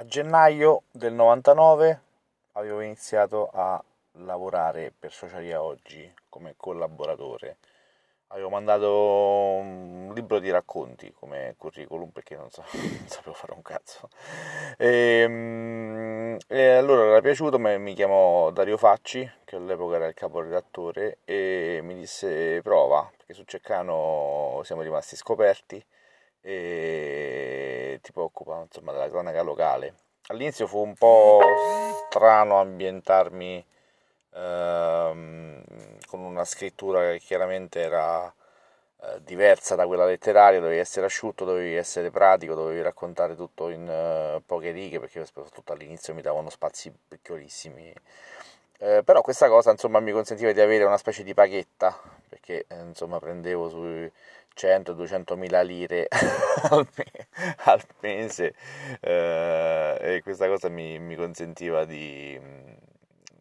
A gennaio del 99 avevo iniziato a lavorare per Socialia Oggi come collaboratore. Avevo mandato un libro di racconti come curriculum perché non, so, non sapevo fare un cazzo. E, ehm, e allora era piaciuto, mi chiamò Dario Facci, che all'epoca era il caporedattore, e mi disse prova, perché su Ceccano siamo rimasti scoperti e ti preoccupa insomma della cronaca locale. All'inizio fu un po' strano ambientarmi ehm, con una scrittura che chiaramente era eh, diversa da quella letteraria, dovevi essere asciutto, dovevi essere pratico, dovevi raccontare tutto in uh, poche righe perché soprattutto all'inizio mi davano spazi piccolissimi. Eh, però questa cosa insomma mi consentiva di avere una specie di paghetta perché eh, insomma prendevo sui 100-200 mila lire al, me- al mese. Eh, e questa cosa mi, mi consentiva di,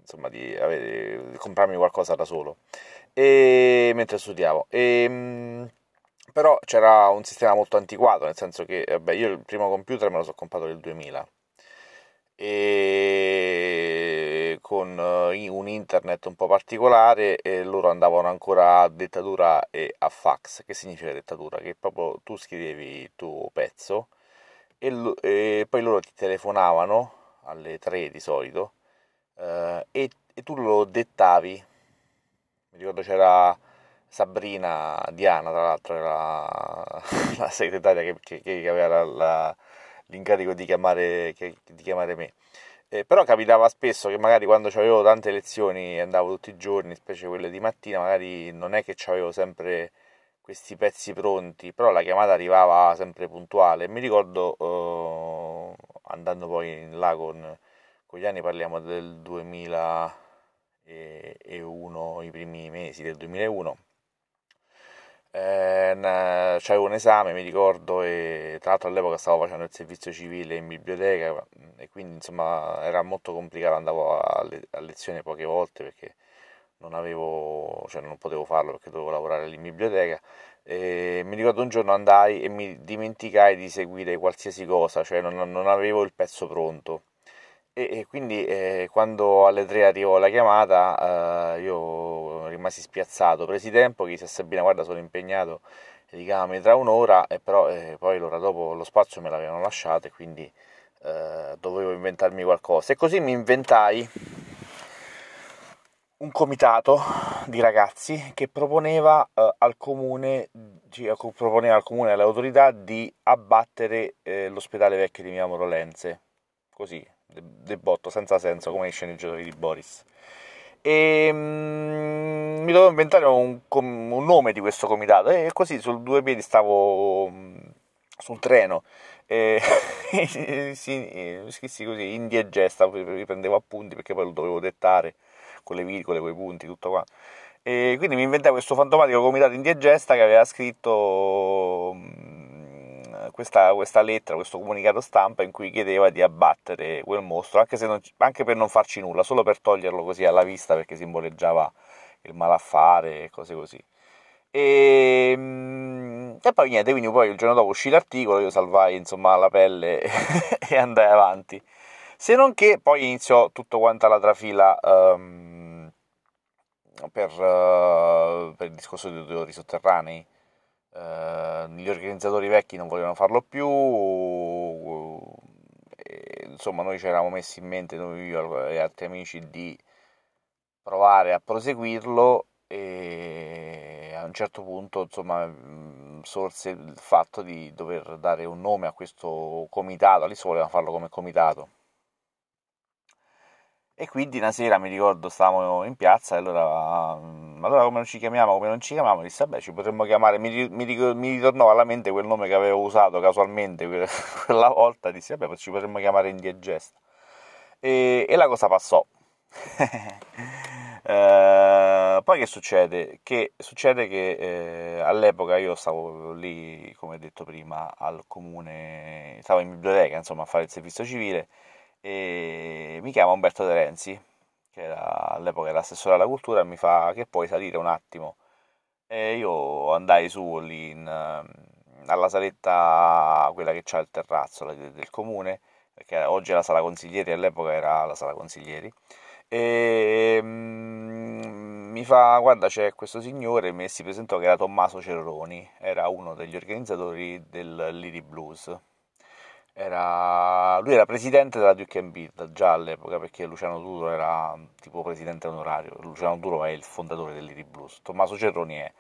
insomma, di, avere, di, comprarmi qualcosa da solo. E, mentre studiavo. E, però c'era un sistema molto antiquato, nel senso che vabbè, io il primo computer me lo sono comprato nel 2000 e con eh, un internet un po' particolare e loro andavano ancora a dettatura e a fax. Che significa dettatura? Che proprio tu scrivevi il tuo pezzo e, e poi loro ti telefonavano alle 3 di solito eh, e, e, tu lo dettavi. Mi ricordo c'era Sabrina Diana, tra l'altro, era la segretaria che, che, che aveva la, la l'incarico di chiamare, di chiamare me. Eh, però capitava spesso che magari quando avevo tante lezioni andavo tutti i giorni, specie quelle di mattina, magari non è che avevo sempre questi pezzi pronti, però la chiamata arrivava sempre puntuale. Mi ricordo eh, andando poi in là con, con gli anni, parliamo del 2001, i primi mesi del 2001 eh, c'avevo un esame, mi ricordo, e tra l'altro all'epoca stavo facendo il servizio civile in biblioteca e quindi insomma era molto complicato, andavo a, le- a lezione poche volte perché non avevo, cioè non potevo farlo perché dovevo lavorare lì in biblioteca. E mi ricordo un giorno andai e mi dimenticai di seguire qualsiasi cosa, cioè non, non avevo il pezzo pronto. E, quindi eh, quando alle 3 arrivò la chiamata eh, io rimasi spiazzato, presi tempo, chiesi a Sabina guarda sono impegnato, e tra un'ora e però eh, poi l'ora dopo lo spazio me l'avevano lasciato e quindi eh, dovevo inventarmi qualcosa. E così mi inventai un comitato di ragazzi che proponeva eh, al comune, proponeva al comune e alle autorità di abbattere eh, l'ospedale vecchio di Miamoro Lenze, così, del botto, senza senso, come i sceneggiatori di Boris. E mm, mi dovevo inventare un, un, nome di questo comitato e così su due piedi stavo mm, sul treno e scrissi così indigesta, riprendevo appunti perché poi lo dovevo dettare con le virgole, con i punti, tutto qua. E quindi mi inventai questo fantomatico comitato indigesta che aveva scritto mm, questa, questa, lettera, questo comunicato stampa in cui chiedeva di abbattere quel mostro, anche, non, anche, per non farci nulla, solo per toglierlo così alla vista perché simboleggiava il malaffare e cose così. E, mm, e, poi niente, quindi poi il giorno dopo uscì l'articolo, io salvai insomma la pelle e andai avanti. Se non che poi iniziò tutto quanto la trafila um, per, uh, per il discorso dei odori sotterranei eh, gli organizzatori vecchi non volevano farlo più, e, insomma noi ci eravamo messi in mente, noi io e altri amici, di provare a proseguirlo e a un certo punto insomma sorse il fatto di dover dare un nome a questo comitato, all'inizio volevano farlo come comitato. E quindi una sera mi ricordo stavamo in piazza e allora, allora come non ci chiamiamo, come non ci chiamiamo, disse vabbè ci potremmo chiamare, mi, mi, mi, ritornò alla mente quel nome che avevo usato casualmente quella volta, disse vabbè ci potremmo chiamare Indiegesta. E, e la cosa passò. eh, poi che succede? Che succede che eh, all'epoca io stavo lì, come detto prima, al comune, stavo in biblioteca insomma a fare il servizio civile e mi chiama Umberto De Renzi, che era, all'epoca era assessore alla cultura, mi fa che puoi salire un attimo. E io andai su lì in, alla saletta, quella che c'ha il terrazzo del, del comune, perché oggi è la sala consiglieri, all'epoca era la sala consiglieri, e mm, mi fa, guarda c'è questo signore, mi si presentò che era Tommaso Cerroni, era uno degli organizzatori del Liri Blues, era, lui era presidente della Duke Beat già all'epoca perché Luciano Duro era tipo presidente onorario, Luciano Duro è il fondatore dell'Iri Blues, Tommaso Cerroni è,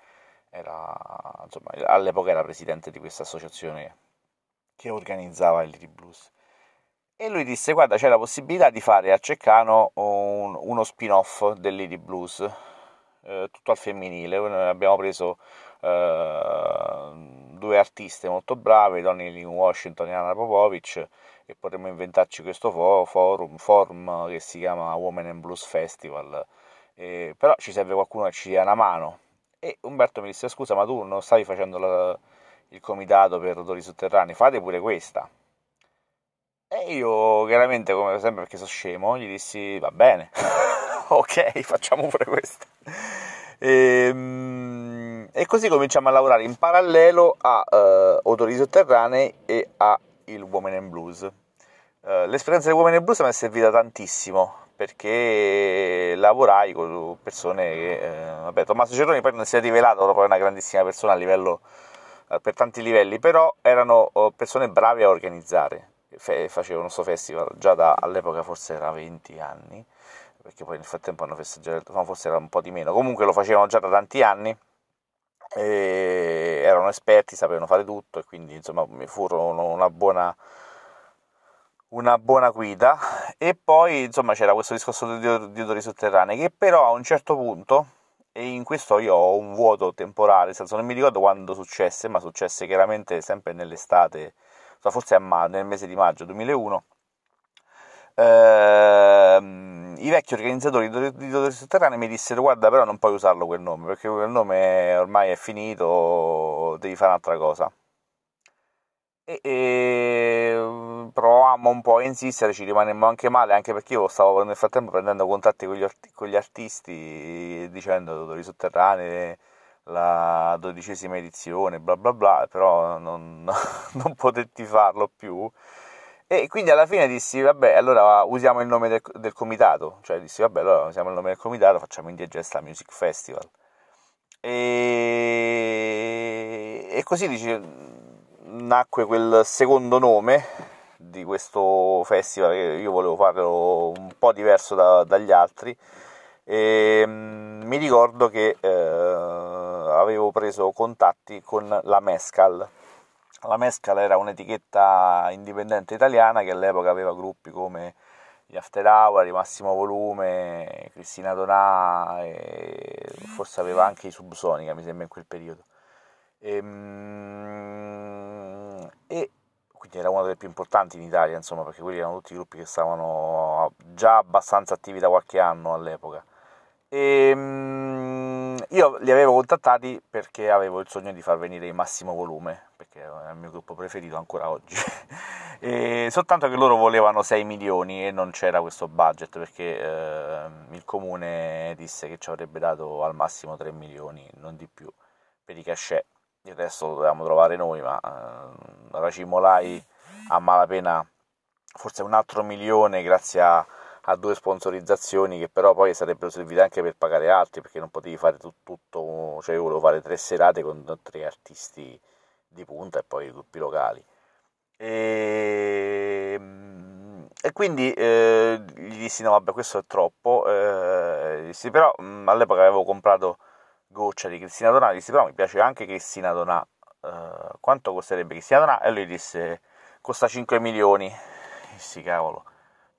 era, insomma, all'epoca era presidente di questa associazione che organizzava Liri Blues. E lui disse, guarda, c'è la possibilità di fare a Ceccano un, uno spin-off dell'Iri Blues, eh, tutto al femminile. Abbiamo preso eh, due artiste molto brave, Donny Lynn Washington e Anna Popovic, e potremmo inventarci questo forum, forum che si chiama Women and Blues Festival. Eh, però ci serve qualcuno che ci dia una mano. E Umberto mi disse, scusa, ma tu non stavi facendo la, il comitato per odori sotterranei, fate pure questa. E io, chiaramente, come sempre perché sono scemo, gli dissi, va bene, ok, facciamo pure questa. E, ehm, e, così cominciamo a lavorare in parallelo a uh, Odori Sotterranei e a il Woman in Blues. Uh, l'esperienza del Woman in Blues mi è servita tantissimo perché lavorai con persone che, eh, vabbè, Tommaso Cerroni poi non si è rivelato proprio una grandissima persona a livello, eh, per tanti livelli, però erano oh, persone brave a organizzare, facevano questo festival già da, all'epoca forse era 20 anni, perché poi nel frattempo hanno festeggiato, no, forse era un po' di meno, comunque lo facevano già da tanti anni, erano esperti, sapevano fare tutto e quindi insomma mi furono una buona, una buona guida. E poi insomma c'era questo discorso di, odori sotterranei che però a un certo punto e in questo io ho un vuoto temporale, senso non mi ricordo quando successe, ma successe chiaramente sempre nell'estate, forse nel mese di maggio 2001 ehm, i vecchi organizzatori di Dottori Sotterranei mi dissero guarda però non puoi usarlo quel nome perché quel nome ormai è finito, devi fare un'altra cosa. E, e provavamo un po' a insistere, ci rimanemmo anche male, anche perché io stavo nel frattempo prendendo contatti con gli, arti- con gli artisti dicendo Dottori Sotterranei la dodicesima edizione, bla bla bla, però non, non potetti farlo più e quindi alla fine dissi, vabbè, allora usiamo il nome del, del comitato, cioè dissi, vabbè, allora usiamo il nome del comitato, facciamo Indiegesta Music Festival. E, e così dice, nacque quel secondo nome di questo festival, che io volevo farlo un po' diverso da, dagli altri, e mm, mi ricordo che eh, avevo preso contatti con la Mescal, la Mescal era un'etichetta indipendente italiana che all'epoca aveva gruppi come gli After Hour, i Massimo Volume, Cristina Donà e forse aveva anche i Subsonica, mi sembra in quel periodo. E, ehm, e, quindi era una delle più importanti in Italia, insomma, perché quelli erano tutti gruppi che stavano già abbastanza attivi da qualche anno all'epoca. E, ehm, io li avevo contattati perché avevo il sogno di far venire il massimo volume, perché è il mio gruppo preferito ancora oggi. soltanto che loro volevano 6 milioni e non c'era questo budget perché eh, il comune disse che ci avrebbe dato al massimo 3 milioni, non di più, per i cachet. Il resto lo dovevamo trovare noi, ma eh, racimolai a malapena forse un altro milione grazie a a due sponsorizzazioni che però poi sarebbero servite anche per pagare altri perché non potevi fare tutto, tutto cioè io volevo fare tre serate con tre artisti di punta e poi i gruppi locali. E, ehm, e quindi eh, gli dissi no vabbè questo è troppo eh, dissi, però mh, mm, all'epoca avevo comprato goccia di Cristina Donà dissi però mi piace anche Cristina Donà eh, quanto costerebbe Cristina Donà? E lui disse costa 5 milioni dissi cavolo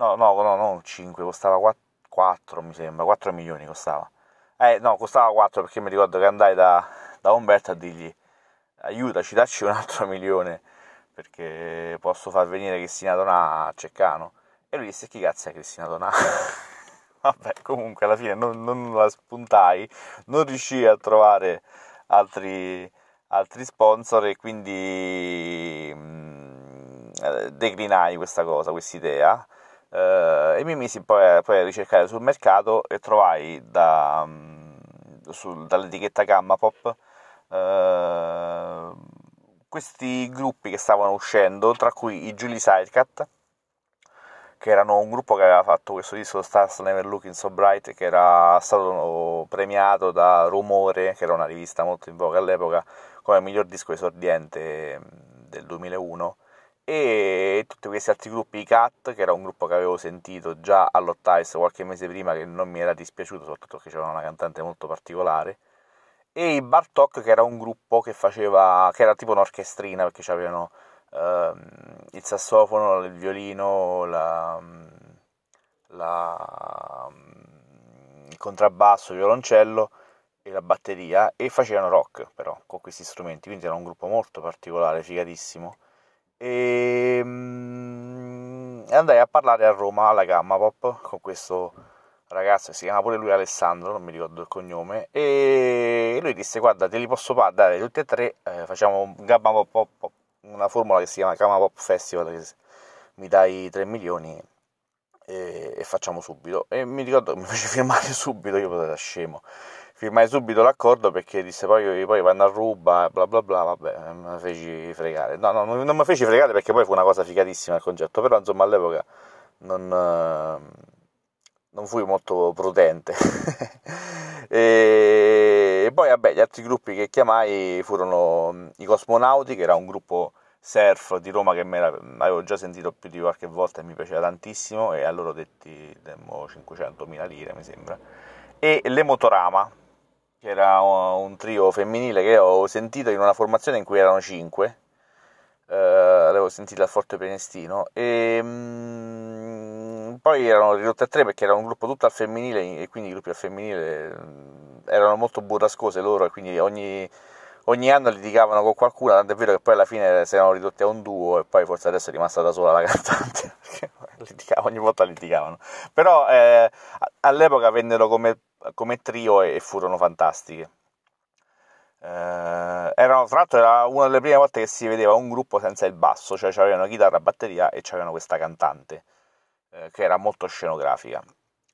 No, no, no, non 5, costava 4, 4 mi sembra, 4 milioni costava. Eh, no, costava 4 perché mi ricordo che andai da, da Umberto a dirgli aiutaci, dacci un altro milione perché posso far venire Cristina Donà a Ceccano. E lui disse, chi cazzo è Cristina Donà? Vabbè, comunque alla fine non, non, la spuntai, non riuscii a trovare altri, altri sponsor e quindi mh, mm, declinai questa cosa, questa idea e mi misi poi, poi, a ricercare sul mercato e trovai da, mm, su, dall'etichetta Gamma Pop eh, questi gruppi che stavano uscendo, tra cui i Julie Sidecat, che erano un gruppo che aveva fatto questo disco Stars Never Looking So Bright, che era stato premiato da Rumore, che era una rivista molto in voga all'epoca, come miglior disco esordiente del 2001 e tutti questi altri gruppi, i Cat, che era un gruppo che avevo sentito già all'Ottais qualche mese prima, che non mi era dispiaciuto, soprattutto perché c'era una cantante molto particolare, e i Bartok, che era un gruppo che faceva, che era tipo un'orchestrina, perché avevano uh, il sassofono, il violino, la, la, il contrabbasso, il violoncello e la batteria, e facevano rock però, con questi strumenti, quindi era un gruppo molto particolare, figatissimo e, e andai a parlare a Roma alla Gamma Pop con questo ragazzo che si chiama pure lui Alessandro, non mi ricordo il cognome, e lui disse guarda te li posso dare tutti e tre, eh, facciamo un Gamma Pop, Pop, una formula che si chiama Gamma Pop Festival, che mi dai 3 milioni e, e, facciamo subito. E mi ricordo che mi fece firmare subito, io potevo da scemo firmai subito l'accordo perché disse poi, poi vanno a ruba, bla bla bla, vabbè, mi feci fregare. No, no, non mi feci fregare perché poi fu una cosa figatissima il concetto, però insomma all'epoca non, non fui molto prudente. e, poi vabbè, gli altri gruppi che chiamai furono i Cosmonauti, che era un gruppo surf di Roma che avevo già sentito più di qualche volta e mi piaceva tantissimo e a loro detti 500.000 lire mi sembra e le Motorama che era un trio femminile che ho sentito in una formazione in cui erano cinque, eh, l'avevo sentita al Forte Penestino, e mh, mm, poi erano ridotte a tre perché era un gruppo tutto al femminile e quindi i gruppi al femminile mm, erano molto burrascose loro e quindi ogni, ogni anno litigavano con qualcuno, tanto è vero che poi alla fine si erano ridotti a un duo e poi forse adesso è rimasta da sola la cantante, perché ogni volta litigavano. Però eh, all'epoca vennero come come trio e, furono fantastiche. Eh, erano, tra l'altro era una delle prime volte che si vedeva un gruppo senza il basso, cioè avevano chitarra, batteria e c'avevano questa cantante eh, che era molto scenografica.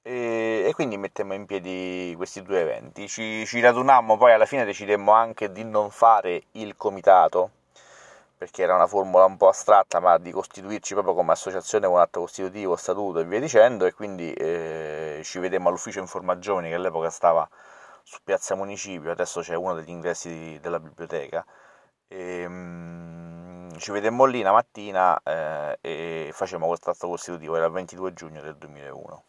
E, e, quindi mettemmo in piedi questi due eventi. Ci, ci radunammo, poi alla fine decidemmo anche di non fare il comitato, perché era una formula un po' astratta, ma di costituirci proprio come associazione con atto costitutivo, statuto e via dicendo, e quindi eh, ci vedemmo all'ufficio Informa Giovani che all'epoca stava su Piazza Municipio, adesso c'è uno degli ingressi di, della biblioteca, e, um, ci vedemmo lì la mattina eh, e facemmo questo atto costitutivo, era il 22 giugno del 2001.